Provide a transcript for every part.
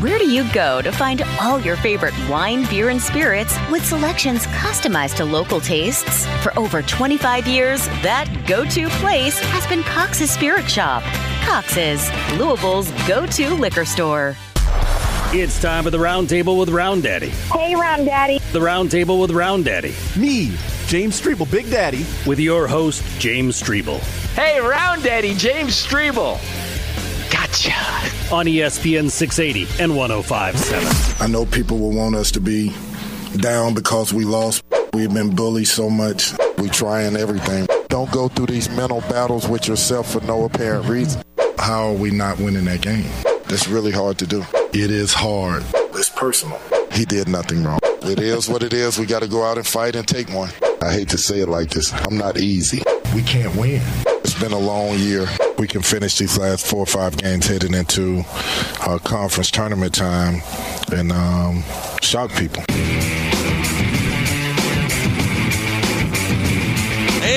Where do you go to find all your favorite wine, beer, and spirits with selections customized to local tastes? For over 25 years, that go to place has been Cox's Spirit Shop. Cox's, Louisville's go to liquor store. It's time for the Round Table with Round Daddy. Hey, Round Daddy. The Round Table with Round Daddy. Me, James Strebel, Big Daddy. With your host, James Strebel. Hey, Round Daddy, James Strebel. Gotcha. On ESPN 680 and 1057. I know people will want us to be down because we lost. We've been bullied so much. We trying everything. Don't go through these mental battles with yourself for no apparent reason. How are we not winning that game? That's really hard to do. It is hard. It's personal. He did nothing wrong. It is what it is. We got to go out and fight and take one. I hate to say it like this. I'm not easy. We can't win. It's been a long year. We can finish these last four or five games heading into uh, conference tournament time and um, shock people.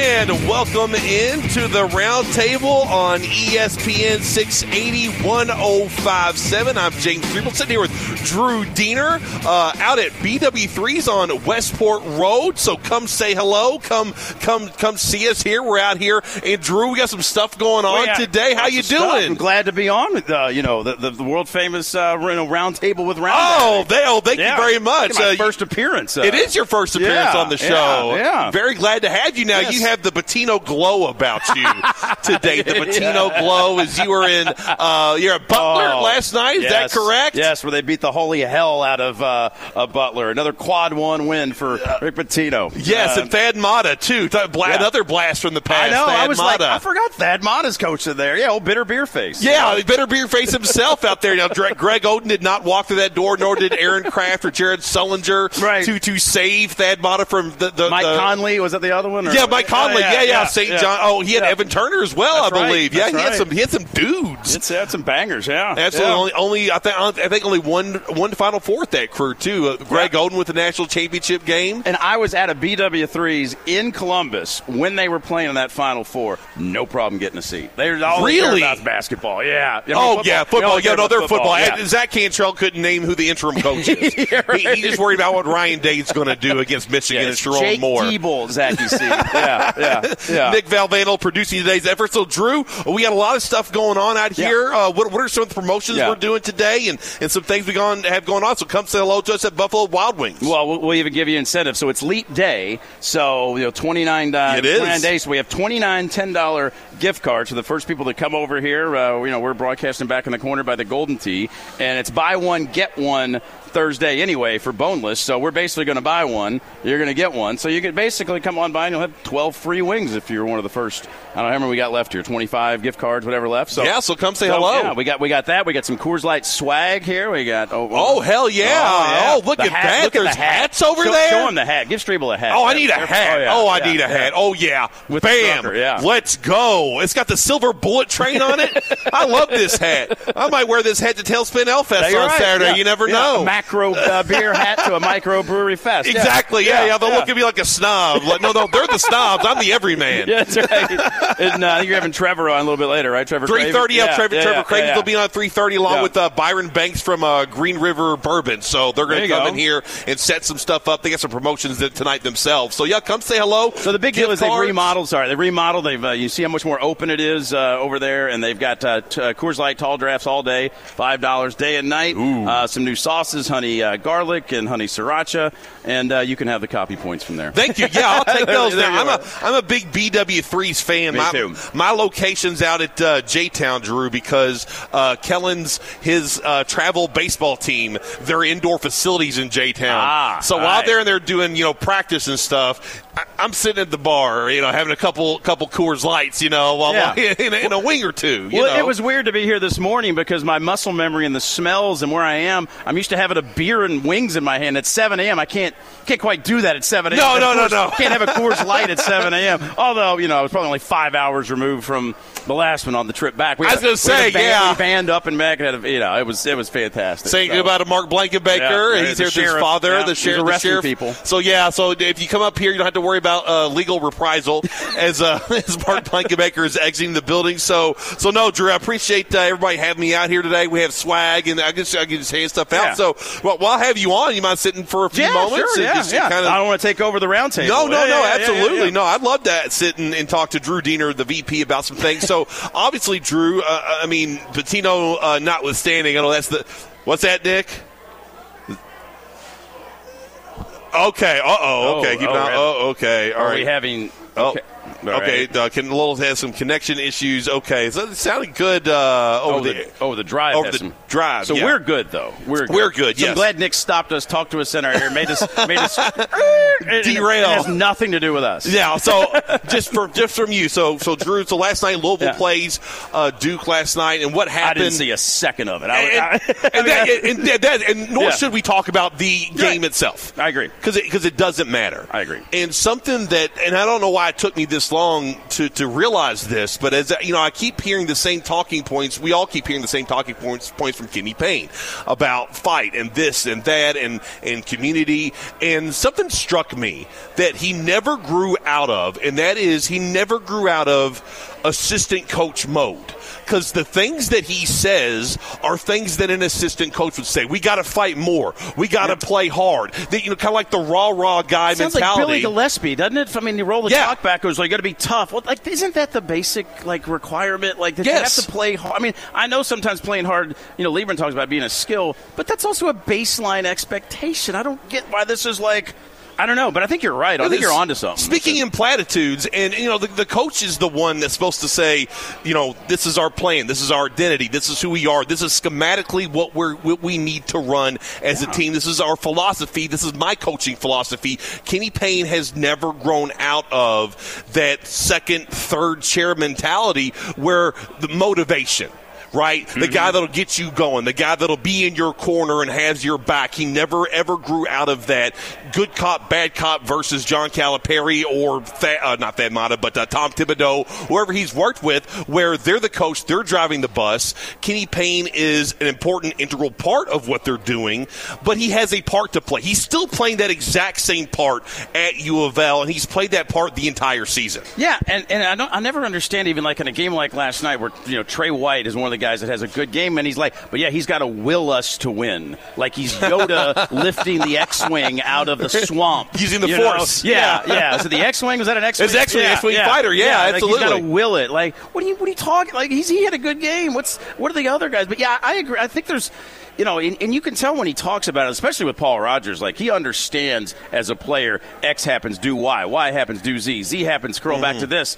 And welcome into the roundtable on ESPN 680 1057. I'm James Strebel sitting here with Drew Diener uh, out at BW3's on Westport Road. So come say hello. Come come come see us here. We're out here. And Drew, we got some stuff going on Well, yeah, today. How you of stuff. doing? I'm glad to be on with uh, you know the, the, the world famous uh, you know, round table with round. Oh, they, oh, thank Yeah. you very much. My Uh, first appearance. Uh, It is your first appearance yeah, on the show. Yeah, yeah. Very glad to have you. Now Yes. you have the Pitino glow about you today. The Pitino glow is you were in. Uh, you're at Butler Oh, last night. Is yes, that correct? Yes, where they beat the holy hell out of uh, Butler. Another quad one win for Rick Pitino. Yes, Uh, and Thad Matta too. Th- bla- yeah. Another blast from the past. I know. Thad I was Matta. like, I forgot Thad Matta's coach in there. Yeah, old bitter beer face. Yeah, bitter beer face himself out there. Now, Greg Oden did not walk through that door, nor did Aaron Craft or Jared Sullinger Right. to to save Thad Matta from the, the Mike the, Conley was that the other one? or- Yeah, Mike Conley. Oh, yeah, yeah. St. yeah. John. Oh, he had Yeah. Evan Turner as well, That's I right. believe. Yeah, That's he had right. some. He had some dudes. It's had some bangers. Yeah, Absolutely. Yeah. Only, only I think I think only one one Final Four that crew too. Uh, Greg Oden with the national championship game. And I was at a BW3s in Columbus when they were playing in that Final Four. No problem getting a seat. They were all Really? about basketball. Yeah. I mean, Oh yeah, football. Yeah, no, they're football. Yeah. Zach Cantrell couldn't name who the interim coach is. he, he just worried about what Ryan Day's going to do against Michigan Yeah, and Sharon Jake Moore. Diebler, Zachy C. Yeah, yeah, yeah. Nick Valvano producing today's effort. So, Drew, we got a lot of stuff going on out Yeah. here. Uh, what, what are some of the promotions Yeah. we're doing today and, and some things we gone, have going on? So, come say hello to us at Buffalo Wild Wings. Well, we'll- we'll even give you incentives. So it's Leap Day. So you know, twenty nine. Uh, It is. 29 days. So we have twenty nine ten dollar gift cards for the first people that come over here. Uh, you know, we're broadcasting back in the corner by the Golden Tee, and it's buy one get one. Thursday anyway for boneless, so we're basically going to buy one. You're going to get one, so you can basically come on by and you'll have 12 free wings if you're one of the first. I don't know how many we got left here, 25 gift cards, whatever left. So Yeah, so come say so, hello. Yeah, we got we got that. We got some Coors Light swag here. We got oh, Oh, oh. hell oh, yeah. Oh, look The at hat- that. Look at There's the hat. hats over show, there? Show him the hat. Give Strebel a hat. Oh, I need a hat. Oh, yeah, Oh, I yeah, need a yeah. hat. Oh, yeah. With Bam. trucker, yeah. Let's go. It's got the silver bullet train on it. I love this hat. I might wear this hat to Tailspin Yeah, on right. Saturday. Yeah. You never Yeah, know. Macro uh, beer hat to a micro brewery fest. Yeah. Exactly. Yeah, yeah. They'll look at me like a snob. Like, no, no, they're the snobs. I'm the everyman. Yeah, that's right. and uh, you're having Trevor on a little bit later, right? Trevor. Three thirty. Yeah, Trevor, yeah, Trevor yeah, Cravens yeah, will be on three thirty along Yeah. with uh, Byron Banks from uh, Green River Bourbon. So they're going to come go. in here and set some stuff up. They got some promotions tonight themselves. So yeah, come say hello. So the big deal is they've remodeled. Sorry, they remodeled. They've uh, you see how much more open it is uh, over there, and they've got uh, t- uh, Coors Light tall drafts all day, five dollars day and night. Uh, some new sauces, honey uh, garlic and honey sriracha, and uh, you can have the copy points from there. Thank you. Yeah, I'll take those. There now, I'm a go. I'm a big BW3's fan. Me my, too. My location's out at uh, J Town, Drew, because uh, Kellen's his uh, travel baseball team. Their indoor facilities in J Town. Ah, so while right. they're in there doing you know practice and stuff, I, I'm sitting at the bar, you know, having a couple couple Coors Lights, you know, while Yeah. in, a, in a wing or two. You well, know? it was weird to be here this morning because my muscle memory and the smells and where I am, I'm used to having a beer and wings in my hand at 7 a.m. I can't can't quite do that at 7 a.m. No, no, no, no. Can't have a Coors Light at 7 a.m. Although, you know, I was probably only five hours removed from the last one on the trip back. We I was had a say, band, yeah. we band up and back. and Had a, you know, it was it was fantastic. Saying So- goodbye to Mark Blankenbaker. Yeah, He's here with his father, Yeah, the, sheriff, the sheriff. people. So yeah, so if you come up here, you don't have to worry about uh, legal reprisal as uh, as Mark Blankenbaker is exiting the building. So so no, Drew, I appreciate uh, everybody having me out here today. We have swag, and I guess I can just hand stuff out. Yeah. So well, while I have you on, you mind sitting for a few yeah, moments? sure, yeah, just yeah. kind of I don't want to take over the round table. no, no, Yeah, no, yeah, yeah, absolutely yeah, yeah. no. I'd love to sit and, and talk to Drew Diener, the VP, about some things. So obviously, Drew. Uh, I mean, Pitino uh, notwithstanding, I know that's the. What's that, Nick? Okay. Uh oh. Okay. Oh, Keep oh, it on. Oh, okay. All Are right. we having? Oh, Okay. All okay. right. Uh, can Lowell has some connection issues. Okay, so it sounded good uh, over Oh, the, the, oh, the drive. over the some- drive. So yeah. we're good, though. We're good. We're good, So yes. I'm glad Nick stopped us, talked to us in our ear, made us, made us It- Derail. It has nothing to do with us. Yeah, so just for just from you, so so Drew, so last night Louisville Yeah. plays uh, Duke last night, and what happened? I didn't see a second of it. I, and, I- and that, and, that- and nor Yeah. should we talk about the game Right. itself. I agree. because it, 'cause it doesn't matter. I agree. And something that, and I don't know why it took me this long to, to realize this, but as you know, I keep hearing the same talking points. We all keep hearing the same talking points points from Kenny Payne about fight and this and that and and community. And something struck me that he never grew out of, and that is he never grew out of assistant coach mode because the things that he says are things that an assistant coach would say. We got to fight more. We got to play hard. The, you know, kind of like the raw, raw guy Sounds like mentality. Billy Gillispie, doesn't it? I mean, you roll the Yeah. clock back, it was like, you got to be tough. Well, like, isn't that the basic like requirement? Like, that Yes. you have to play hard. I mean, I know sometimes playing hard. You know, Lieberman talks about being a skill, but that's also a baseline expectation. I don't get why this is like. I don't know, but I think you're right. I think you're onto something. Speaking in platitudes, and you know, the, the coach is the one that's supposed to say, you know, this is our plan, this is our identity, this is who we are, this is schematically what we're what we need to run as a team. This is our philosophy. This is my coaching philosophy. Kenny Payne has never grown out of that second, third chair mentality where the motivation right? The guy that'll get you going, the guy that'll be in your corner and has your back. He never ever grew out of that good cop, bad cop versus John Calipari or Th- uh, not Thad Matta, but uh, Tom Thibodeau, whoever he's worked with, where they're the coach, they're driving the bus. Kenny Payne is an important, integral part of what they're doing, but he has a part to play. He's still playing that exact same part at U of L, and he's played that part the entire season. Yeah, and, and I don't I never understand even like in a game like last night where you know Tre White is one of the guys that has a good game and he's like, but yeah, he's got to will us to win. Like he's Yoda lifting the X-wing out of the swamp Using the You know? Force. Yeah, yeah. So the X-wing was that an X-wing? It's X-wing, yeah, X-wing fighter, yeah, like absolutely. he's got to will it. Like what are you what are you talking? Like he's he had a good game. What's what are the other guys? But yeah, I agree. I think there's. You know, and, and you can tell when he talks about it, especially with Paul Rogers, like he understands as a player, X happens, do Y, Y happens, do Z, Z happens, curl back to mm-hmm. this.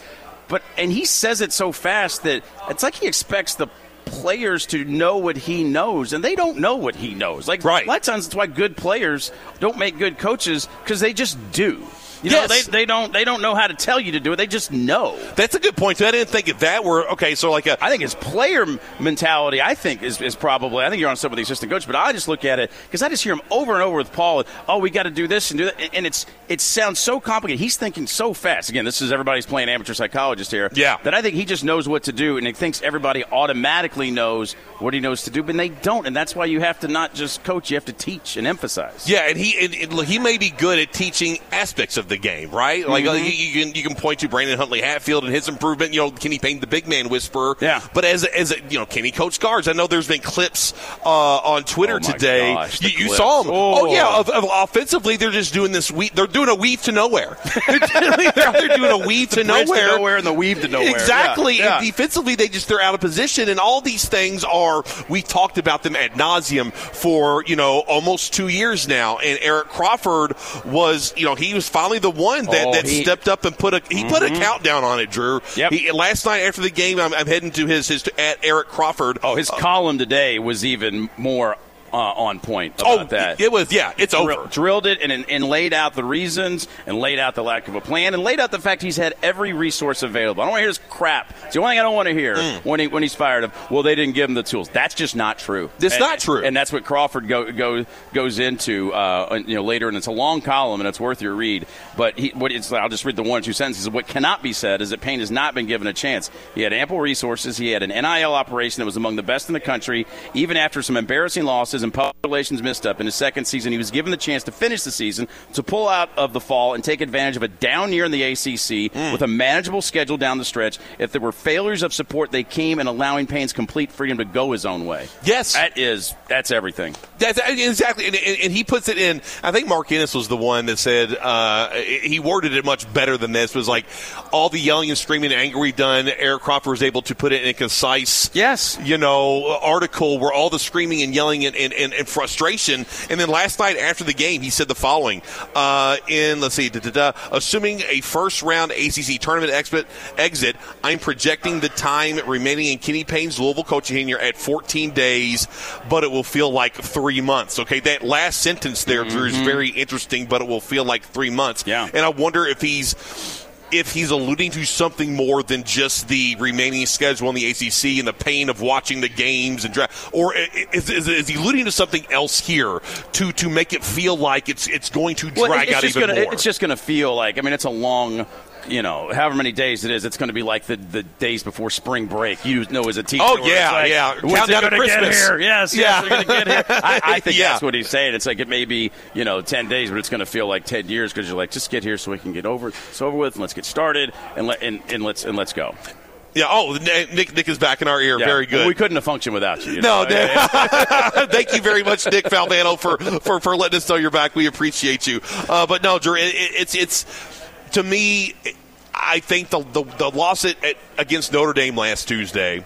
But and he says it so fast that it's like he expects the players to know what he knows, and they don't know what he knows. Like Right. a lot of times, it's why good players don't make good coaches because they just do. You know, Yes. they, they don't they don't know how to tell you to do it. They just know. That's a good point too. I didn't think of that. Where okay, so like a I think his player mentality, I think, is, is probably. I think you're on some of the assistant coach, but I just look at it because I just hear him over and over with Paul. Oh, we got to do this and do that, and it's it sounds so complicated. He's thinking so fast. Again, this is everybody's playing amateur psychologist here. Yeah. That I think he just knows what to do, and he thinks everybody automatically knows what he knows to do, but they don't, and that's why you have to not just coach, you have to teach and emphasize. Yeah, and he and, and look, he may be good at teaching aspects of the game, right? Like uh, you, you can you can point to Brandon Huntley Hatfield and his improvement. You know, Kenny Payne, the big man whisperer. Yeah. But as as you know, Kenny coach guards. I know there's been clips uh, on Twitter Oh, today. gosh, you, you saw them. Oh, Oh. yeah. Of, of offensively, they're just doing this. Weave, they're doing a weave to nowhere. they're, doing- they're doing a weave to nowhere. to nowhere and the weave to nowhere. Exactly. Yeah, yeah. Defensively, they just they're out of position, and all these things are. We talked about them ad nauseum for you know almost two years now. And Eric Crawford was you know he was finally really the one that, Oh, that he- stepped up and put a he put a mm-hmm. countdown on it. Drew. Yep. He, last night after the game, I'm, I'm heading to his his at Eric Crawford. Oh, his uh, column today was even more uh, on point about Oh, that. it was yeah. It's Drill- over. Drilled it and, and laid out the reasons and laid out the lack of a plan and laid out the fact he's had every resource available. I don't want to hear this crap. It's the only thing I don't want to hear Mm. when, he, when he's fired of, well, they didn't give him the tools. That's just not true. It's And- not true. And that's what Crawford go, go, goes into uh, you know later, and it's a long column and it's worth your read. But he, what it's, I'll just read the one or two sentences. What cannot be said is that Payne has not been given a chance. He had ample resources. He had an NIL operation that was among the best in the country, even after some embarrassing losses and public relations up in his second season. He was given the chance to finish the season, to pull out of the fall and take advantage of a down year in the ACC with a manageable schedule down the stretch. If there were failures of support, they came in allowing Payne's complete freedom to go his own way. Yes. That is, that's everything. That's exactly, and, and, and he puts it in. I think Mark Ennis was the one that said uh, he worded it much better than this. It was like all the yelling and screaming and anger we done. Eric Crawford was able to put it in a concise, Yes. you know, article where all the screaming and yelling and, and, and, and frustration. And then last night after the game, he said the following: uh, in let's see, da, da, da, assuming a first round ACC tournament exit, exit, I'm projecting the time remaining in Kenny Payne's Louisville coaching tenure at 14 days, but it will feel like three months. Okay, that last sentence there, Drew, is very interesting, but it will feel like three months. Yeah. and I wonder if he's if he's alluding to something more than just the remaining schedule in the ACC and the pain of watching the games and draft, or is, is, is he alluding to something else here to to make it feel like it's it's going to drag Well, it's out just even gonna, more? It's just going to feel like I mean, it's a long. You know, however many days it is, it's going to be like the, the days before spring break. You know, as a teacher, Oh, yeah, like, yeah. When's Countdown to going to get here? Yes, Yeah. yes, they're going to get here. I, I think Yeah. that's what he's saying. It's like it may be you know ten days, but it's going to feel like ten years because you're like, just get here so we can get over it's over with and let's get started and let and, and let's and let's go. yeah. Oh, Nick Nick is back in our ear. Yeah. Very good. We couldn't have functioned without you. you No, know? Nick. thank you very much, Nick Falvano, for, for, for letting us know you're back. We appreciate you. Uh, but no, Drew, it- it's it's to me, I think the the, the loss at, at, against Notre Dame last Tuesday.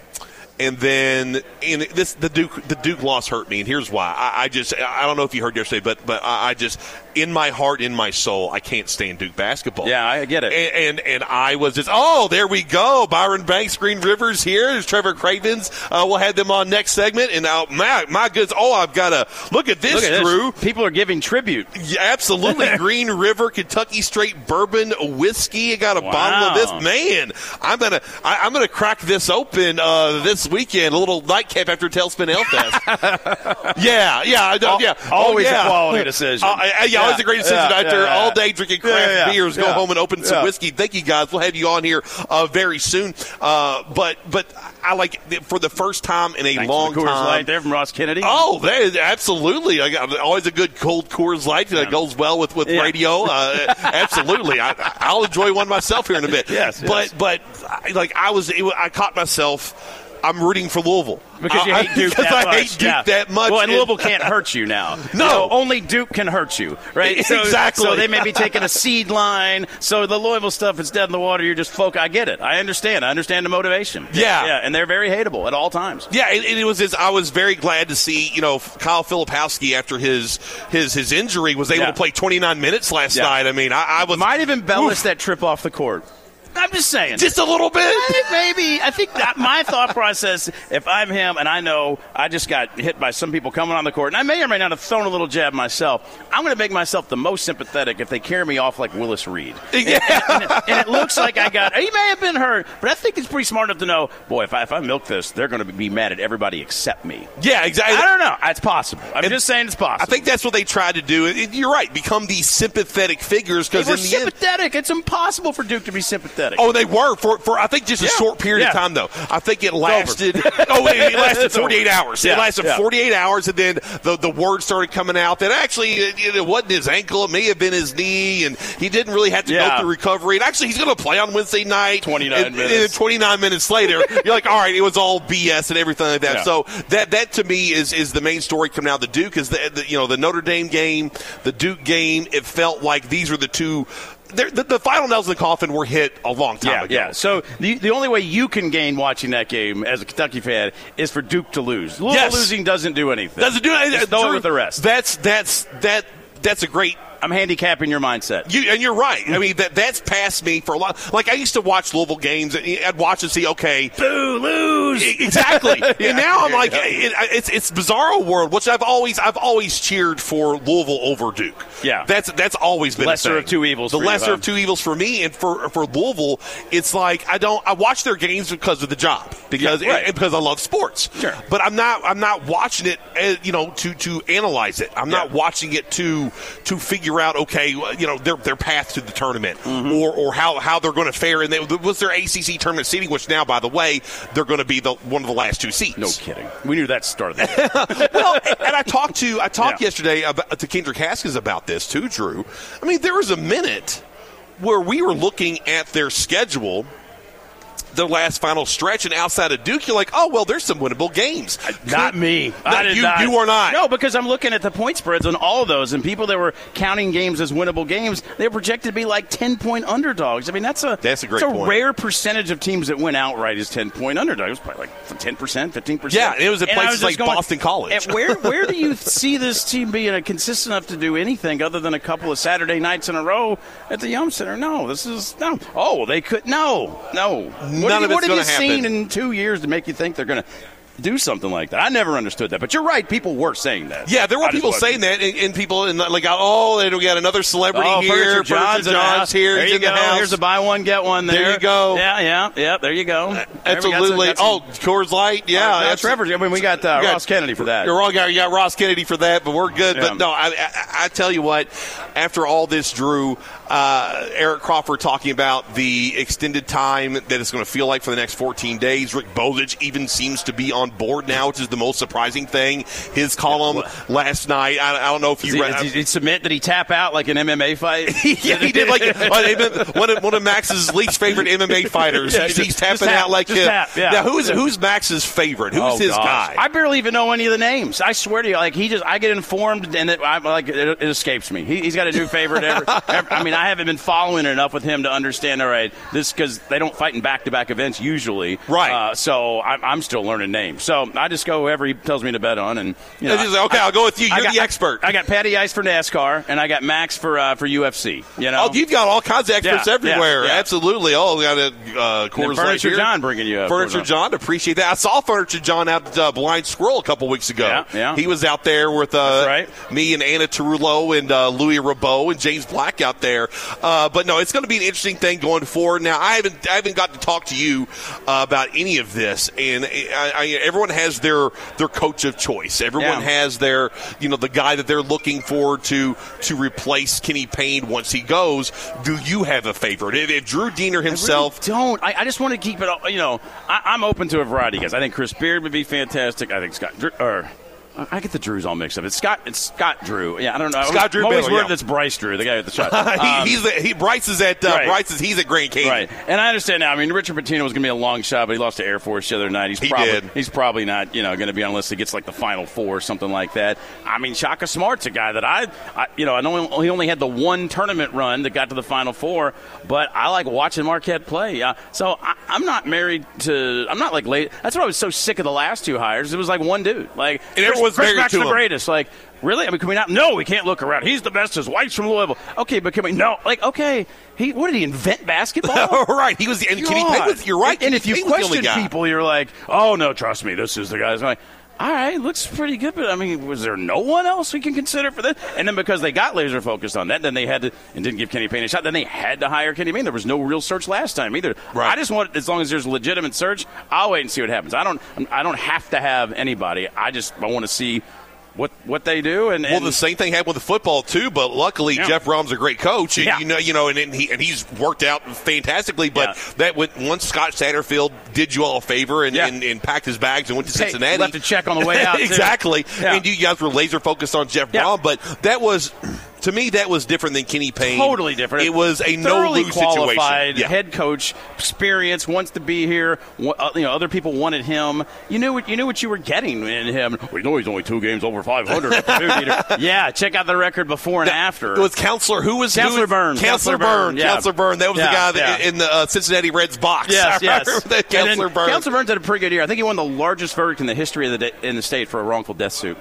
And then in this, the Duke, the Duke loss hurt me, and here's why. I, I just, I don't know if you heard yesterday, but, but I, I just, in my heart, in my soul, I can't stand Duke basketball. Yeah, I get it. And, and and I was just, oh, there we go. Byron Banks, Green Rivers here. There's Trevor Cravens. Uh, we'll have them on next segment. And now, my my goodness, oh, I've got to look at this, Look at this. People are giving tribute. Yeah, absolutely. Green River, Kentucky Straight Bourbon Whiskey. I got a bottle of this. Man, I'm gonna I, I'm gonna crack this open uh, this weekend. A little nightcap after Tailspin Ale Fest. yeah, yeah, I know. Yeah, always oh, a quality decision. Uh, uh, yeah, always a great decision Yeah, after yeah, yeah. all day drinking craft Yeah, yeah, beers. Go yeah. home and open some Yeah. whiskey. Thank you guys. We'll have you on here uh, very soon. Uh, but but I like for the first time in a Thanks long for the Coors time. Light there from Ross Kennedy. Oh, that absolutely. I got always a good cold Coors Light that goes well with with Yeah. radio. Uh, absolutely, I, I'll enjoy one myself here in a bit. Yes, but yes. but like I was, it, I caught myself. I'm rooting for Louisville Because you I- hate Duke because that I much. hate Duke yeah. that much. Well, and Louisville can't hurt you now. No. You know, only Duke can hurt you, right? So, Exactly. So they may be taking a seed line. So the Louisville stuff is dead in the water. You're just folk. I get it. I understand. I understand the motivation. Yeah. yeah. And they're very hateable at all times. Yeah, and it was. His, I was very glad to see you know Kyle Filipowski after his his his injury was able Yeah. to play 29 minutes last night. I mean, I, I was Might have embellished Oof. that trip off the court. I'm just saying. just a little bit. Eh, Maybe I think that my thought process. If I'm him and I know I just got hit by some people coming on the court, and I may or may not have thrown a little jab myself, I'm going to make myself the most sympathetic if they carry me off like Willis Reed. Yeah. And, and it, and it looks like I got. He may have been hurt, but I think he's pretty smart enough to know. Boy, if I if I milk this, they're going to be mad at everybody except me. Yeah, exactly. I don't know. It's possible. I'm And just saying it's possible. I think that's what they tried to do. And You're right. Become these sympathetic figures because in the end, sympathetic. It's impossible for Duke to be sympathetic. Oh, they were for, for I think just a Yeah. short period of time though. I think it lasted. oh, it, it lasted 48 hours. Yeah. It lasted Yeah. 48 hours, and then the the word started coming out that actually it, it wasn't his ankle. It may have been his knee, and he didn't really have to Yeah. go through recovery. And actually, he's going to play on Wednesday night. 29 and, And minutes. then 29 minutes later, you're like, all right, it was all BS and everything like that. Yeah. So that that to me is is the main story coming out of the Duke is the, the you know the Notre Dame game, the Duke game. It felt like these were the two. The, the final nails in the coffin were hit a long time Yeah, ago. yeah. So the, the only way you can gain watching that game as a Kentucky fan is for Duke to lose. Louisville Yes. losing doesn't do anything. Doesn't do anything. Throw it with the rest. That's that's that that's a great I'm handicapping your mindset. You, and you're right. I mean, that that's past me for a lot. Like I used to watch Louisville games, and I'd watch and see, okay, boo, lose, exactly. yeah. And now I'm like, it, it's it's bizarro world, which I've always I've always cheered for Louisville over Duke. Yeah, that's that's always been lesser of two evils. The lesser you, of two evils for me, and for for Louisville, it's like I don't I watch their games because of the job because yeah, right. because I love sports. Sure, but I'm not I'm not watching it, eh, you know, to to analyze it. I'm yeah. not watching it to to figure out okay, you know, their their path to the tournament mm-hmm. or or how how they're going to fare. And they, was their ACC tournament seating, which now, by the way, they're going to be the one of the last two seats. No kidding. We knew that started. well, and I talked to I talked yeah. yesterday about, to Kendrick Haskins about this too, Drew. I mean, there was a minute where we were looking at their schedule the last final stretch, and outside of Duke, you're like, oh well, there's some winnable games. Not me. I you, not. you are not. No, because I'm looking at the point spreads on all of those, and people that were counting games as winnable games, they were projected to be like 10 point underdogs. I mean, that's a that's a great. That's a point. rare percentage of teams that went outright as 10 point underdogs. It was probably like 10 percent, 15 percent. Yeah, it was at places like going, Boston College. where where do you see this team being consistent enough to do anything other than a couple of Saturday nights in a row at the Yum Center? No, this is no. Oh, they could no, no. None what, of it's going to happen seen in two years to make you think they're going to do something like that. I never understood that, but you're right. People were saying that. Yeah, there were people saying that, and, and, people and like, oh, they got another celebrity oh, here. John's, John's here. There you go. The Here's a buy one get one. There. there you go. Yeah, yeah, yeah. There you go. Uh, absolutely. Some, oh, Coors Light. Yeah, uh, that's Trevor. I mean, we got, uh, got Ross Kennedy for that. You're wrong. You got Ross Kennedy for that, but we're good. Yeah. But no, I, I, I tell you what. After all this, Drew, uh, Eric Crawford talking about the extended time that it's going to feel like for the next 14 days. Rick Bozich even seems to be on board now, which is the most surprising thing. His column yeah, last night, I, I, don't know if you read. Did he submit? Did he tap out like an MMA fight? yeah, he did. Like one of, one of Max's least favorite MMA fighters. Yeah, he's, he's tapping tap, out like just tap, yeah. Now, who's who's Max's favorite? Who's oh, his gosh. guy? I barely even know any of the names. I swear to you, like he just, I get informed and it, I, like it, it escapes me. He, has got a new favorite. Every, every, I mean, I haven't been following it enough with him to understand. All right, this because they don't fight in back-to-back events usually, right? Uh, so I'm, I'm, still learning names. So I just go wherever he tells me to bet on, and you know, like, okay, I, will go with you. You're got, the expert. I, got Patty Ice for NASCAR, and I got Max for uh, for UFC. You know, oh, you've got all kinds of experts yeah, everywhere. Yeah, yeah. Absolutely. Oh, we got a uh, Coors Furniture here. John bringing you up. Furniture John, appreciate that. I saw Furniture John out at uh, Blind Squirrel a couple weeks ago. Yeah, yeah. He was out there with uh, right. me and Anna Tarullo and uh, Louis Rabot and James Black out there. Uh, but no, it's going to be an interesting thing going forward. Now, I haven't I haven't got to talk to you uh, about any of this, and I, I, everyone has their their coach of choice. Everyone yeah. has their you know the guy that they're looking for to to replace Kenny Payne once he goes. Do you have a favorite? If, if Drew Diener himself really don't, I, I, just want to keep it. You know, I, am open to a variety of guys. I think Chris Beard would be fantastic. I think Scott or I get the Drews all mixed up. It's Scott. It's Scott Drew. Yeah, I don't know. Scott Drew. I'm always Miller, worried yeah. that's Bryce Drew, the guy with the shot. Um, he, he's the, he. Bryce is at uh, right. Bryce is he's at Grand Canyon. Right. And I understand now. I mean, Richard Pitino was going to be a long shot, but he lost to Air Force the other night. He's he probably did. he's probably not you know going to be unless he gets like the Final Four or something like that. I mean, Shaka Smart's a guy that I, I you know I know he only had the one tournament run that got to the Final Four, but I like watching Marquette play. Uh, so I, am not married to. I'm not like late. That's why I was so sick of the last two hires. It was like one dude. Like and Chris, Chris married to the him. greatest. Like Really? I mean, can we not? No, we can't look around. He's the best. His wife's from Louisville. Okay, but can we? No. Like, okay, he what did he invent basketball? right. He was the. And can he play with? You're right. And, and if you question people, you're like, oh no, trust me, this is the guy. I'm like, all right, looks pretty good, but I mean, was there no one else we can consider for this? And then because they got laser focused on that, then they had to and didn't give Kenny Payne a shot. Then they had to hire Kenny Payne. There was no real search last time either. Right. I just want as long as there's a legitimate search, I'll wait and see what happens. I don't I don't have to have anybody. I just I want to see what what they do. And, and, well, the same thing happened with the football too. But luckily, yeah. Jeff Brohm's a great coach. And, yeah. You know, you know, and, and, he and he's worked out fantastically. But yeah. that went, once Scott Satterfield did you all a favor and, and, and, packed his bags and went to Cincinnati, hey, left a check on the way out. exactly. And you guys were laser focused on Jeff Brohm, but that was to me, that was different than Kenny Payne. Totally different. It was a no lose qualified situation. Head coach, experience, wants to be here. Uh, you know, other people wanted him. You knew what you knew what you were getting in him. We know he's only two games over 500. yeah, check out the record before and that, after. It was Counselor. Who was Counselor Byrne? Counselor Byrne. Yeah. Counselor Byrne. That was yeah, the guy that, yeah. in the uh, Cincinnati Reds box. Yes, yes. Counselor Byrne. Counselor Byrne's had a pretty good year. I think he won the largest verdict in the history of the in the state for a wrongful death suit.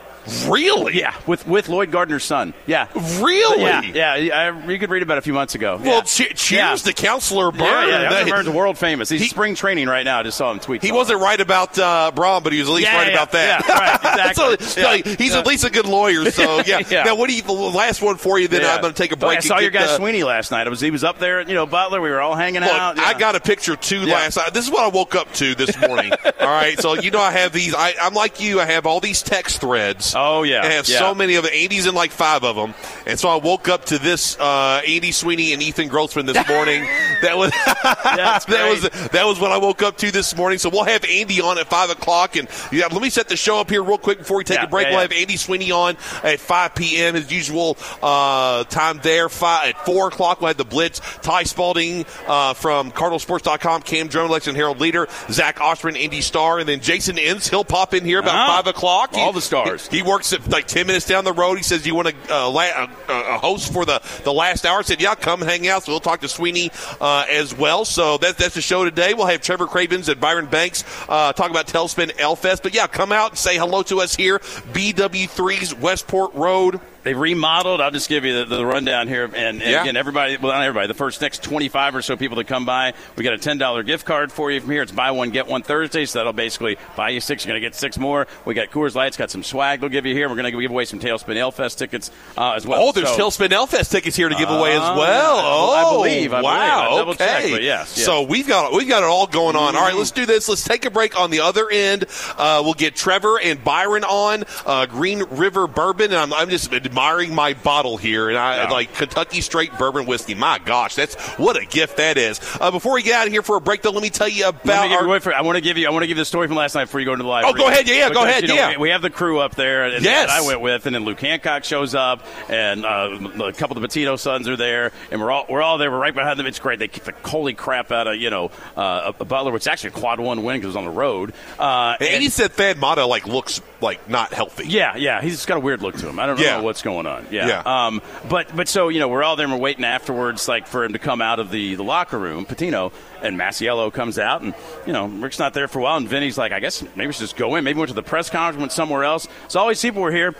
Really? Yeah, with with Lloyd Gardner's son. Yeah. Really? Really? Yeah, yeah. I, you could read about it a few months ago. Well, yeah. che- cheers Yeah. to Counselor Byrne. Yeah, yeah. That- Counselor world famous. He's He- spring training right now. I just saw him tweet. He something. wasn't right about uh, Braun, but he was at least Yeah, right yeah, about that. yeah, right, exactly. so, Yeah. so he's Yeah. at least a good lawyer. So yeah. Yeah. Now, what do you? The last one for you. Then Yeah. I'm going to take a Oh, break. I saw and your guy uh, Sweeney last night. It was he was up there. You know, Butler. We were all hanging Look, out. I got a picture too Yeah. last night. This is what I woke up to this morning. all right, so you know I have these. I, I'm like you. I have all these text threads. Oh, yeah. I have so many of them. Andy's in like five of them, and so I woke up to this uh, Andy Sweeney and Ethan Grossman this morning. that was that was that was what I woke up to this morning. So we'll have Andy on at five o'clock, and yeah, let me set the show up here real quick before we take Yeah, a break. yeah, we'll have Andy Sweeney on at 5 p.m. his usual uh, time there. Five, at 4 o'clock, we'll have the Blitz. Ty Spalding uh, from CardinalSports.com, Cam Jones, Lexington Herald Leader, Zach Osterman, Indy Star, and then Jason Ince. He'll pop in here about Uh-huh. 5 o'clock. All He- the stars. He, he works at like 10 minutes down the road. He says, You want to uh, la- a, host for the, the last hour? Said, Yeah, come hang out. So we'll talk to Sweeney uh, as well. So that, that's the show today. We'll have Trevor Cravens and Byron Banks uh, talk about Tailspin Ale Fest. But yeah, come out and say hello to us here. BW3's Westport Road. They remodeled. I'll just give you the, the rundown here. And, and Yeah. again, everybody, well, not everybody, the first next 25 or so people that come by, we got a $10 gift card for you from here. It's buy one, get one Thursday. So that'll basically buy you six. You're going to get six more. We got Coors Lights, got some swag they'll give you here. We're going to give away some Tailspin Fest tickets uh, as well. Oh, there's So- Tailspin Ale Fest tickets here to give away as Ah, well. I Oh, believe, I believe. wow. I double okay. checked, but yes, yes. So we've got we've got it all going on. All right, let's do this. Let's take a break. On the other end, uh, we'll get Trevor and Byron on uh, Green River Bourbon, and I'm, I'm just admiring my bottle here, and I Yeah. like Kentucky Straight Bourbon whiskey. My gosh, that's what a gift that is. Uh, before we get out of here for a break, though, let me tell you about our. for- I want to give you. I want to give the story from last night before you go into the live. Oh, go ahead. Yeah, yeah, go ahead, you know, yeah. we, we have the crew up there, and Yes. that I went with, and then Luke Hancock shows up, and uh, a couple of the Pitino sons are there, and we're all we're all there. We're right behind them. It's great. They kick the holy crap out of you know uh, a Butler, which is actually a quad one win because it was on the road. Uh, and he said Thad Matta like looks like not healthy. yeah, yeah, he's got a weird look to him. I don't Yeah. know what's going on. Yeah. Yeah. Um, but but so you know we're all there and we're waiting afterwards, like for him to come out of the, the locker room, Pitino, and Masiello comes out, and you know Rick's not there for a while, and Vinny's like, I guess maybe we should just go in. Maybe we went to the press conference, went somewhere else. So all these people were here.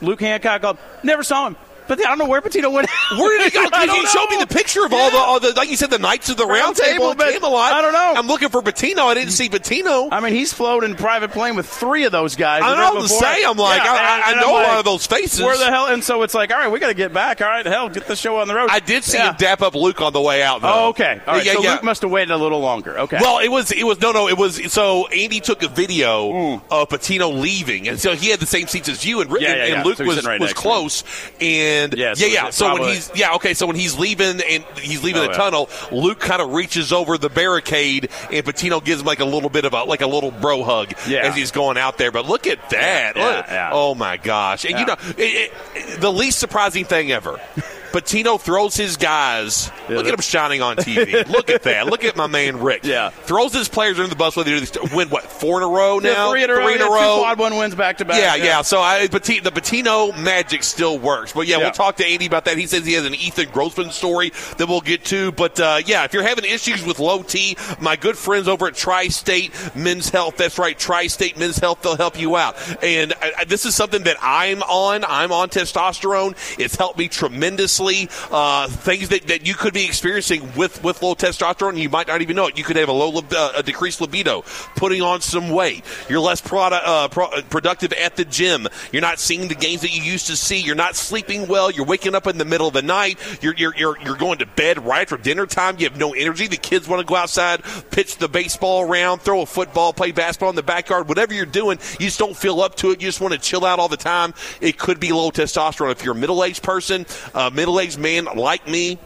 Luke Hancock, go, never saw him. But I don't know where Pitino went. Where did he go? I Because don't you showed me the picture of all the, all the, like you said, the Knights of the Round, Round Table Table, and but Camelot. I don't know. I'm looking for Pitino. I didn't see Pitino. I mean, he's flown in private plane with three of those guys. I the know to say. I'm like, Yeah, I, I, and- I and know I'm a lot of those faces. Where the hell? And so it's like, all right, we got to get back. All right, hell, get the show on the road. I did see Yeah. him dap up Luke on the way out. Though. Oh, okay. All right. Yeah, so yeah. Luke must have waited a little longer. Okay. Well, it was it was no no it was so Andy took a video Mm. of Pitino leaving, and so he had the same seats as you, and, Yeah, and, yeah, and yeah. Luke So was right was next to him. close, and Yeah, yeah so yeah. So when he's yeah okay, so when he's leaving and he's leaving Oh, the yeah. tunnel, Luke kind of reaches over the barricade, and Pitino gives him like a little bit of a like a little bro hug Yeah. as he's going out there. But look at that! Look-. Oh my gosh! And you know it, it, the least surprising thing ever. Pitino throws his guys. Yeah, look at him shining on TV. look at that. Look at my man Rick. Yeah. Throws his players under the bus. Whether they win what four in a row Yeah, now, three in a row. in a yeah, two row. quad one wins back to back. Yeah, yeah. So I, the Pitino magic still works. But yeah, Yeah. we'll talk to Andy about that. He says he has an Ethan Grossman story that we'll get to. But uh, yeah, if you're having issues with low T, my good friends over at Tri-State Men's Health, that's right, Tri-State Men's Health, they'll help you out. And I, I- this is something that I'm on. I'm on testosterone. It's helped me Uh, things that, that you could be experiencing with, with low testosterone, you might not even know it. You could have a low, uh, a decreased libido, putting on some weight. You're less produ- uh, pro- productive at the gym. You're not seeing the gains that you used to see. You're not sleeping well. You're waking up in the middle of the night. You're, you're, you're, you're going to bed right after dinner time. You have no energy. The kids want to go outside, pitch the baseball around, throw a football, play basketball in the backyard. Whatever you're doing, you just don't feel up to it. You just want to chill out all the time. It could be low testosterone. If you're a middle aged person, a middle aged man like me,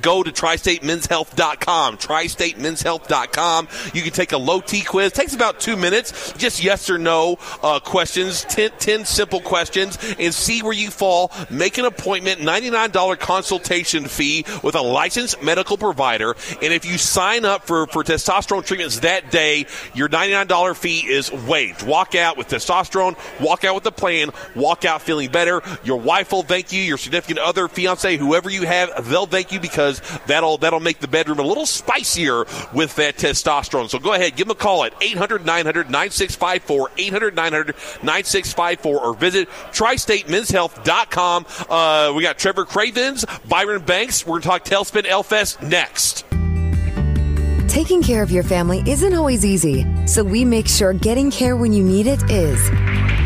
Go to tristatemenshealth.com. Tristatemenshealth.com. You can take a low T quiz. takes about two minutes. Just yes or no uh, questions. Ten, 10 simple questions and see where you fall. Make an appointment. $99 consultation fee with a licensed medical provider. And if you sign up for, for testosterone treatments that day, your $99 fee is waived. Walk out with testosterone. Walk out with a plan. Walk out feeling better. Your wife will thank you. Your significant other, fiance, whoever you have, they'll thank you because because that'll that'll make the bedroom a little spicier with that testosterone. So go ahead, give them a call at 800 900 9654, 800 900 9654, or visit tristatemenshealth.com. Uh, we got Trevor Cravens, Byron Banks. We're going to talk Tailspin Ale Fest next. Taking care of your family isn't always easy, so we make sure getting care when you need it is.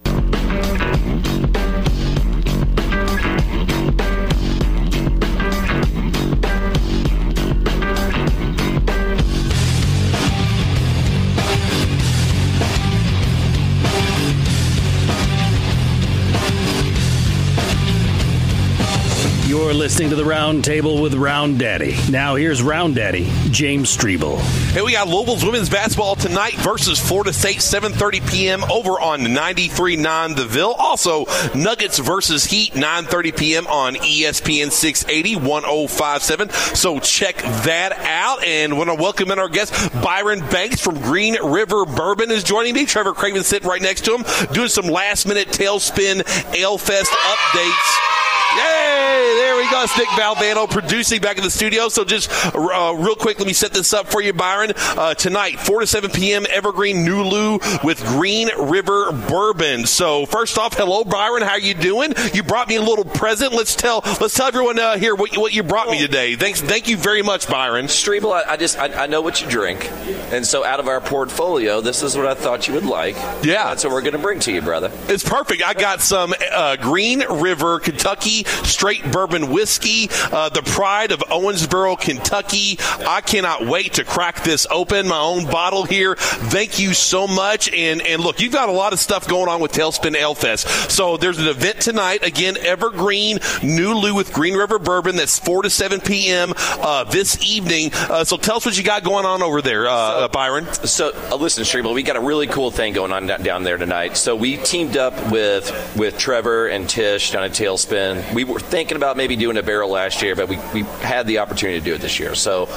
Listening to the Round Table with Round Daddy. Now here's Round Daddy, James Strebel. Hey, we got Louisville's women's basketball tonight versus Florida State, 7:30 p.m. over on 93.9 The Ville. Also, Nuggets versus Heat, 9:30 p.m. on ESPN 680 1057. So check that out. And want to welcome in our guest Byron Banks from Green River Bourbon is joining me. Trevor Craven sitting right next to him, doing some last minute tailspin Ale Fest updates. Yay! There we go. Nick Valvano producing back in the studio. So just uh, real quick, let me set this up for you, Byron. Uh, tonight, 4 to 7 p.m., Evergreen Nulu with Green River Bourbon. So first off, hello, Byron. How you doing? You brought me a little present. Let's tell let's tell everyone uh, here what you, what you brought me today. Thanks, thank you very much, Byron. Strebel, I, I just I, I know what you drink, and so out of our portfolio, this is what I thought you would like. Yeah, that's what we're going to bring to you, brother. It's perfect. I got some uh, Green River, Kentucky straight bourbon whiskey, uh, the pride of Owensboro, Kentucky. I cannot wait to crack this open. My own bottle here. Thank you so much. And and look, you've got a lot of stuff going on with Tailspin Ale Fest. So there's an event tonight. Again, Evergreen Nulu with Green River Bourbon. That's four to seven p.m. Uh, this evening. Uh, so tell us what you got going on over there, uh, Byron. So uh, listen, Strebel, we got a really cool thing going on down there tonight. So we teamed up with with Trevor and Tish down at Tailspin we were thinking about maybe doing a barrel last year, but we, we had the opportunity to do it this year. So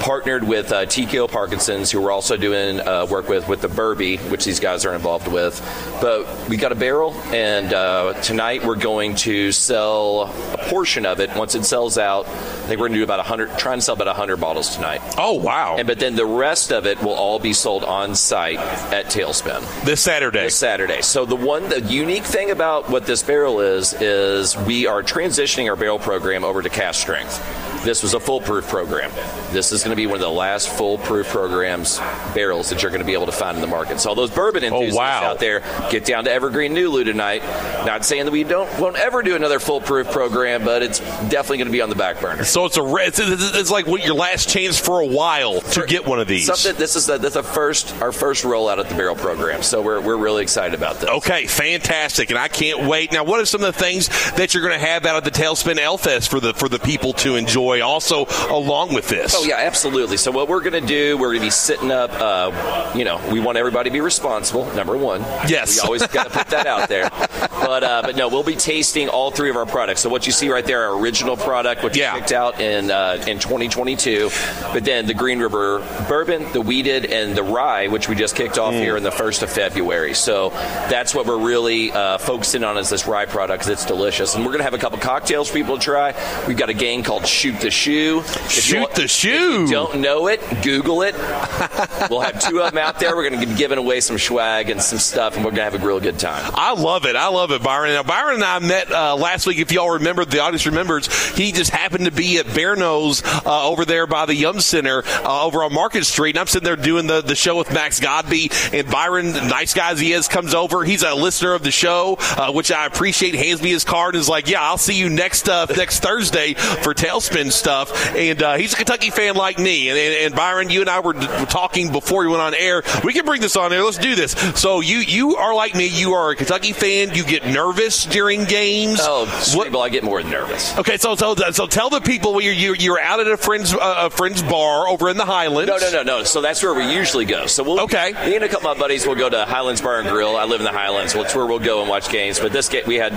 partnered with uh, TKO Parkinson's, who we're also doing uh, work with with the Burby, which these guys are involved with. But we got a barrel, and uh, tonight we're going to sell a portion of it. Once it sells out, I think we're going to do about 100, trying to sell about 100 bottles tonight. Oh, wow. And But then the rest of it will all be sold on site at Tailspin. This Saturday. This Saturday. So the one, the unique thing about what this barrel is, is we are transitioning our barrel program over to cask strength. This was a full proof program. This is going to be one of the last full proof programs barrels that you're going to be able to find in the market. So all those bourbon oh, enthusiasts oh, wow. out there, get down to Evergreen Nulu tonight. Not saying that we don't won't ever do another full proof program, but it's definitely going to be on the back burner. So it's a it's, it's like what your last chance for a while to for, get one of these. Something this is the, this is the first our first rollout of the barrel program. So we're we're really excited about this. Okay, fantastic, and I can't wait. Now, what are some of the things that you're going to have out of the Tailspin Ale Fest for the for the people to enjoy? Also, along with this. Oh yeah, absolutely. So what we're going to do, we're going to be sitting up. Uh, you know, we want everybody to be responsible. Number one. Yes. We always got to put that out there. But uh, but no, we'll be tasting all three of our products. So what you see right there, our original product, which yeah. picked out in uh, in 2022. But then the Green River Bourbon, the Wheated, and the Rye, which we just kicked off mm. here in the first of February. So that's what we're really uh, focusing on is this Rye product because it's delicious. And we're going to have a couple cocktails for people to try. We've got a game called Shoot the Shoe. If Shoot the shoe. don't know it, Google it. we'll have two of them out there. We're going to be giving away some swag and some stuff, and we're going to have a real good time. I love it. I love it. Byron. Now, Byron and I met uh, last week. If y'all remember, the audience remembers, he just happened to be at Bearno's uh, over there by the Yum Center uh, over on Market Street. And I'm sitting there doing the, the show with Max Godby. And Byron, nice guy as he is, comes over. He's a listener of the show, uh, which I appreciate. Hands me his card and is like, yeah, I'll see you next uh, next Thursday for Tailspin stuff. And uh, he's a Kentucky fan like me. And, and, and Byron, you and I were, were talking before we went on air. We can bring this on air. Let's do this. So you you are like me. You are a Kentucky fan. You get nervous during games. Oh, Strebel, I get more nervous. Okay, so so so tell the people you're you're, you're out at a friend's uh, a friend's bar over in the Highlands. No, no, no, no. So that's where we usually go. So we'll okay. Me and a couple of my buddies will go to Highlands Bar and Grill. I live in the Highlands. Well, it's where we'll go and watch games. But this game we had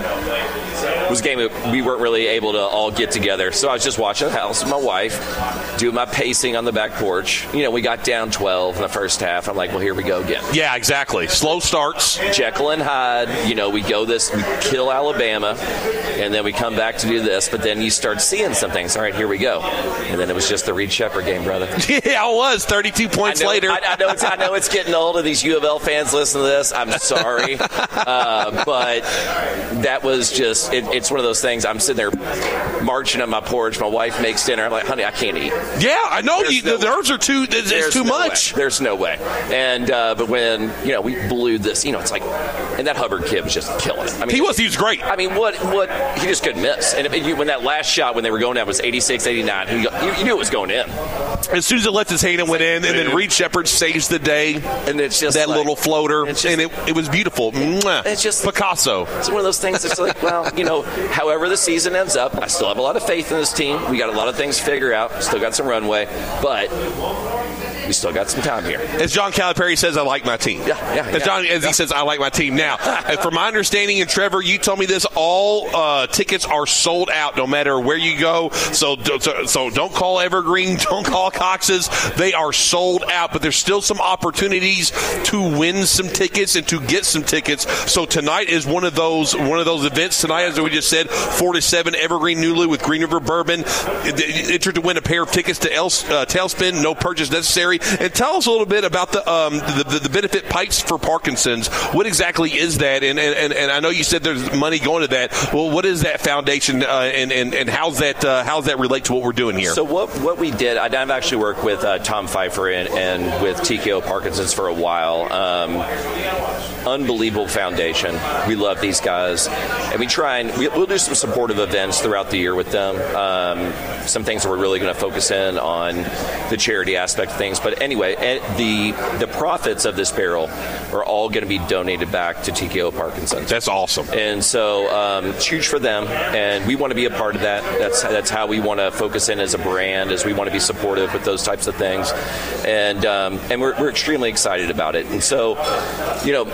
was a game that we weren't really able to all get together. So I was just watching the house with my wife, doing my pacing on the back porch. You know, we got down 12 in the first half. I'm like, well, here we go again. Yeah, exactly. Slow starts. Jekyll and Hyde. You know, we go this, we kill Alabama, and then we come back to do this. But then you start seeing some things. All right, here we go. And then it was just the Reed Sheppard game, brother. yeah, it was. 32 points I know, later. I, I, know it's, I know it's getting old, and these U of L fans listen to this. I'm sorry, uh, but that was just. It, it's one of those things. I'm sitting there marching on my porch. My wife makes dinner. I'm like, honey, I can't eat. Yeah, I know. You, no those are too. It's, There's too no much. way. There's no way. And uh, but when you know we blew this, you know, it's like, and that Hubbard kid was just killing. I mean, He was. He was great. I mean, what what he just couldn't miss. And it- when that last shot when they were going down was 86, 89, he, you, you knew it was going in. As soon as it lets his hand and went in, and then Reed Sheppard saves the day. And it's just that like- little floater, just- and it, it was beautiful. It's just Picasso. It's one of those things that's like, well, you know, however the season ends up, I still have a lot of faith in this team. We got a lot of things to figure out. Still got some runway, but we still got some time here. As John Calipari says, I like my team. Yeah, yeah, As, yeah. John, as he says, I like my team. Now, uh, from my understanding, and Trevor, you told me this, all uh, tickets are sold out no matter where you go. So, so, so don't call Evergreen, don't call Cox's. They are sold out, but there's still some opportunities to win some tickets and to get some tickets. So tonight is one of those one of those events. Tonight, as we just said, four to seven Evergreen Nulu with Green River Bourbon. Enter to win a pair of tickets to El, uh, Tailspin. No purchase necessary. And tell us a little bit about the um, the, the, the benefit pipes for Parkinson's. What exactly is that? And, and, and I know you said there's money going to that. Well, what is that foundation, uh, and, and and how's that uh, how's that relate to what we're doing here? So what what we did, I- I've actually worked with uh, Tom Pfeiffer and, and with TKO Parkinson's for a while. Um, unbelievable foundation. We love these guys, and we try and we, we'll do some supportive events throughout the year with them. Um, some things that we're really going to focus in on the charity aspect of things. But anyway, eh, the the profits of this barrel are all going to be donated back to TKO Parkinson's. That's awesome. And so um, it's huge for them, and we want to be a part of that. That's that's how we want to focus in as a brand, as we want to be supportive with those types of things, and um, and we're, we're extremely excited about it. And so, you know.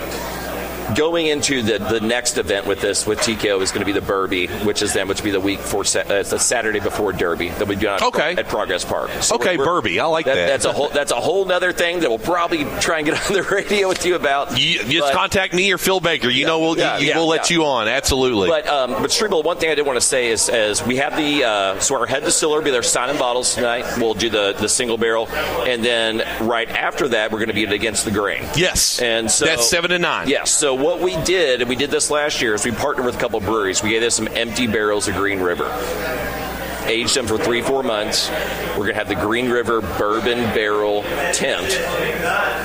Going into the, the next event with this with TKO is going to be the Derby, which is then which will be the week for uh, the Saturday before Derby that we do at, Okay. at Progress Park. So Okay, Derby. I like that. That's a whole that's a whole nother thing that we'll probably try and get on the radio with you about. You, just But- contact me or Phil Baker. You know, we'll yeah, you, yeah, we'll let yeah. you on. Absolutely. But um, but Strebel, one thing I did want to say is, is we have the uh, so our head distiller will be there signing bottles tonight. We'll do the the single barrel, and then right after that we're going to be against the grain. yes, And so that's seven to nine. Yes. So what we did, and we did this last year, is we partnered with a couple breweries. We gave them some empty barrels of Green River. Aged them for three, four months. We're gonna have the Green River Bourbon Barrel Tempt,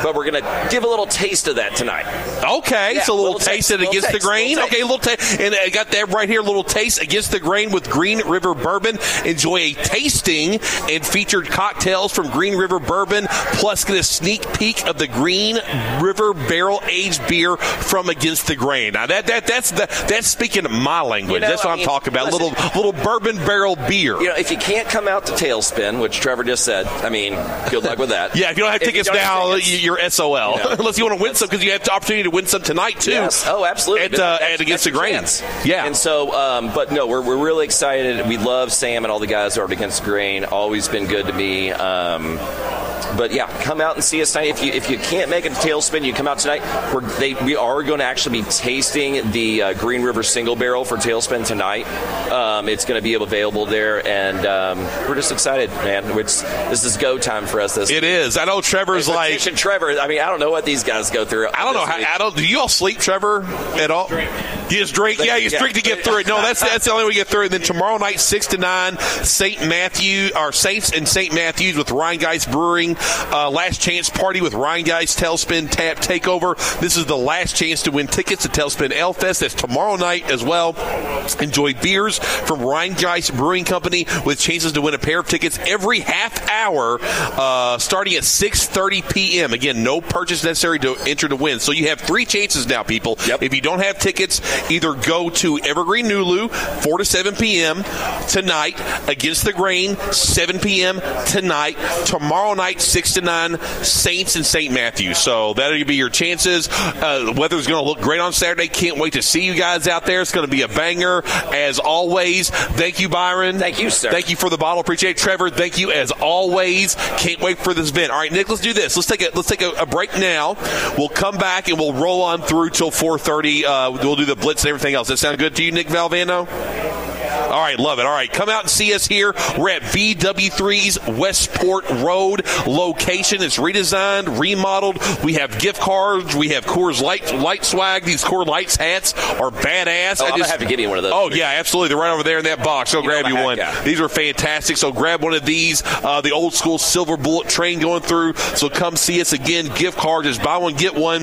but we're gonna give a little taste of that tonight. Okay, Yeah, so a little, little taste taste, against the grain. little Okay, a little taste, and I got that right here. A little taste against the grain with Green River Bourbon. Enjoy a tasting and featured cocktails from Green River Bourbon, plus get a sneak peek of the Green River Barrel Aged beer from Against the Grain. Now that that that's the, that's speaking of my language. You know, that's what I I'm mean, talking about. listen- little little bourbon barrel beer. You know, if you can't come out to Tailspin, which Trevor just said, I mean, good luck with that. Yeah, if you don't have If tickets don't have now, tickets- you're SOL. You know, Unless you want to win some, because you have the opportunity to win some tonight too. Yes. Oh, absolutely. At, uh, at Against the your Grain. chance. Yeah. And so, um, but no, we're, we're really excited. We love Sam and all the guys who are at Against the Grain. Always been good to me. Um, but yeah, come out and see us tonight. If you if you can't make it to Tailspin, you come out tonight. We're, they, we are going to actually be tasting the uh, Green River Single Barrel for Tailspin tonight. Um, it's going to be available there, and um, we're just excited, man. It's, this is go time for us. This it is. I know Trevor's like Tish Trevor. I mean, I don't know what these guys go through. I don't know how. I don't. Do you all sleep, Trevor, at all? You just drink. Yeah, you just drink to get through it. No, that's that's the only way to get through it. And then tomorrow night, six to nine, Saint Matthew, our Saints and Saint Matthews with Rhinegeist Brewing. Uh, last chance party with Rhinegeist Tailspin Tap Takeover. This is the last chance to win tickets to Tailspin Ale Fest. That's tomorrow night as well. Enjoy beers from Rhinegeist Brewing Company with chances to win a pair of tickets every half hour, uh, starting at 6:30 p.m. Again, no purchase necessary to enter to win. So you have three chances now, people. If you don't have tickets, either go to Evergreen Nulu 4 to 7 p.m. tonight against the grain 7 p.m. tonight. Tomorrow night 6 to 9 Saints and St. Matthew. So that'll be your chances. Uh, weather's going to look great on Saturday. Can't wait to see you guys out there. It's going to be a banger as always. Thank you, Byron. Thank you, sir. Thank you for the bottle. Appreciate it. Trevor. Thank you as always. Can't wait for this event. All right, Nick. Let's do this. Let's take a let's take a, a break now. We'll come back and we'll roll on through till 4:30. Uh, we'll do the blitz and everything else. That sound good to you, Nick Valvano? All right, love it. All right, come out and see us here. We're at BW3's Westport Road location. It's redesigned, remodeled. We have gift cards. We have Coors Light light swag. These Coors Lights hats are badass. Oh, I'm gonna have to give you one of those. Oh yeah, absolutely. They're right over there in that box. Go You grab you one. guy. These are fantastic. So grab one of these. Uh, the old school silver bullet train going through. So come see us again. Gift cards. Just buy one get one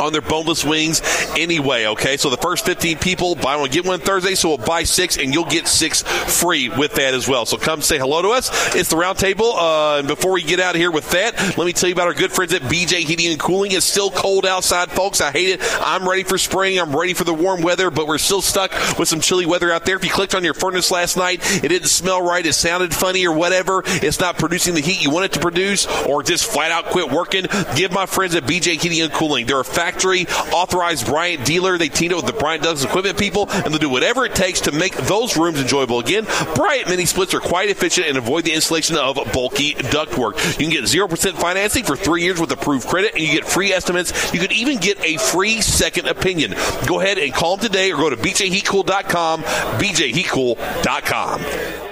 on their boneless wings. Anyway, okay. So the first 15 people buy one get one Thursday. So we'll buy six and you'll get six free with that as well. So come say hello to us. It's the round table. Uh, and before we get out of here with that, let me tell you about our good friends at BJ Heating and Cooling. It's still cold outside, folks. I hate it. I'm ready for spring. I'm ready for the warm weather, but we're still stuck with some chilly weather out there. If you clicked on your furnace last night, it didn't smell right, it sounded funny or whatever, it's not producing the heat you want it to produce, or just flat out quit working, give my friends at BJ Heating and Cooling. They're a factory authorized Bryant dealer. They teamed up with the Bryant ductless equipment people, and they'll do whatever it takes to make those rooms enjoyable. Again, Bryant mini splits are quite efficient and avoid the installation of bulky ductwork. You can get 0% financing for three years with approved credit, and you get free estimates. You could even get a free second opinion. Go ahead and call them today or go to bjheatcool.com, bjheatcool.com.